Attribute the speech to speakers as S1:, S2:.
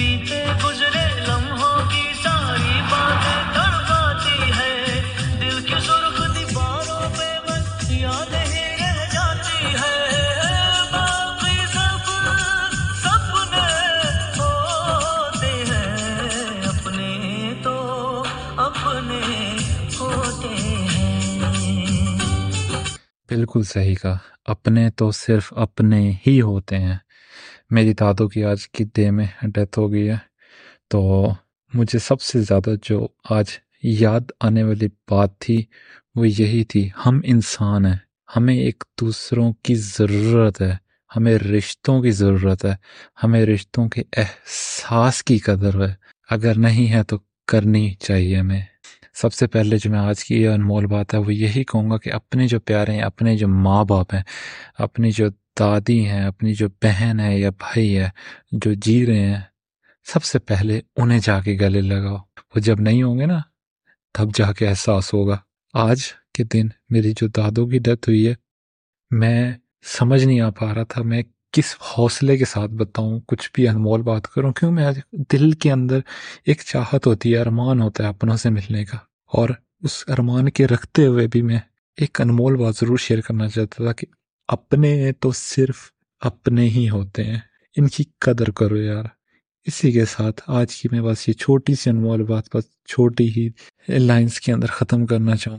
S1: بیتے گزرے لمحوں کی ساری باتیں تڑپاتی ہے۔ دل کی سرخ دیواروں پہ بس یادیں ہی رہ جاتی ہے۔ باقی سب سپنے ہوتے ہیں۔ اپنے تو اپنے ہوتے ہیں۔
S2: بالکل صحیح کہا۔ اپنے تو صرف اپنے ہی ہوتے ہیں۔ میری دادوں کی آج کی ڈے میں ڈیتھ ہو گئی ہے۔ تو مجھے سب سے زیادہ جو آج یاد آنے والی بات تھی وہ یہی تھی، ہم انسان ہیں، ہمیں ایک دوسروں کی ضرورت ہے، ہمیں رشتوں کی ضرورت ہے، ہمیں رشتوں کے احساس کی قدر ہے۔ اگر نہیں ہے تو کرنی چاہیے ہمیں۔ سب سے پہلے جو میں آج کی یہ انمول بات ہے، وہ یہی کہوں گا کہ اپنے جو پیارے ہیں، اپنے جو ماں باپ ہیں، اپنی جو دادی ہیں، اپنی جو بہن ہے یا بھائی ہے، جو جی رہے ہیں، سب سے پہلے انہیں جا کے گلے لگاؤ۔ وہ جب نہیں ہوں گے نا، تب جا کے احساس ہوگا۔ آج کے دن میری جو دادوں کی ڈیتھ ہوئی ہے، میں سمجھ نہیں آ پا رہا تھا۔ میں کس حوصلے کے ساتھ بتاؤں، کچھ بھی انمول بات کروں، کیوں میں دل کے اندر ایک چاہت ہوتی ہے، ارمان ہوتا ہے اپنوں سے ملنے کا۔ اور اس ارمان کے رکھتے ہوئے بھی میں ایک انمول بات ضرور شیئر کرنا چاہتا تھا کہ اپنے تو صرف اپنے ہی ہوتے ہیں۔ ان کی قدر کرو یار۔ اسی کے ساتھ آج کی میں بس یہ چھوٹی سی انمول بات بس چھوٹی ہی لائنز کے اندر ختم کرنا چاہوں۔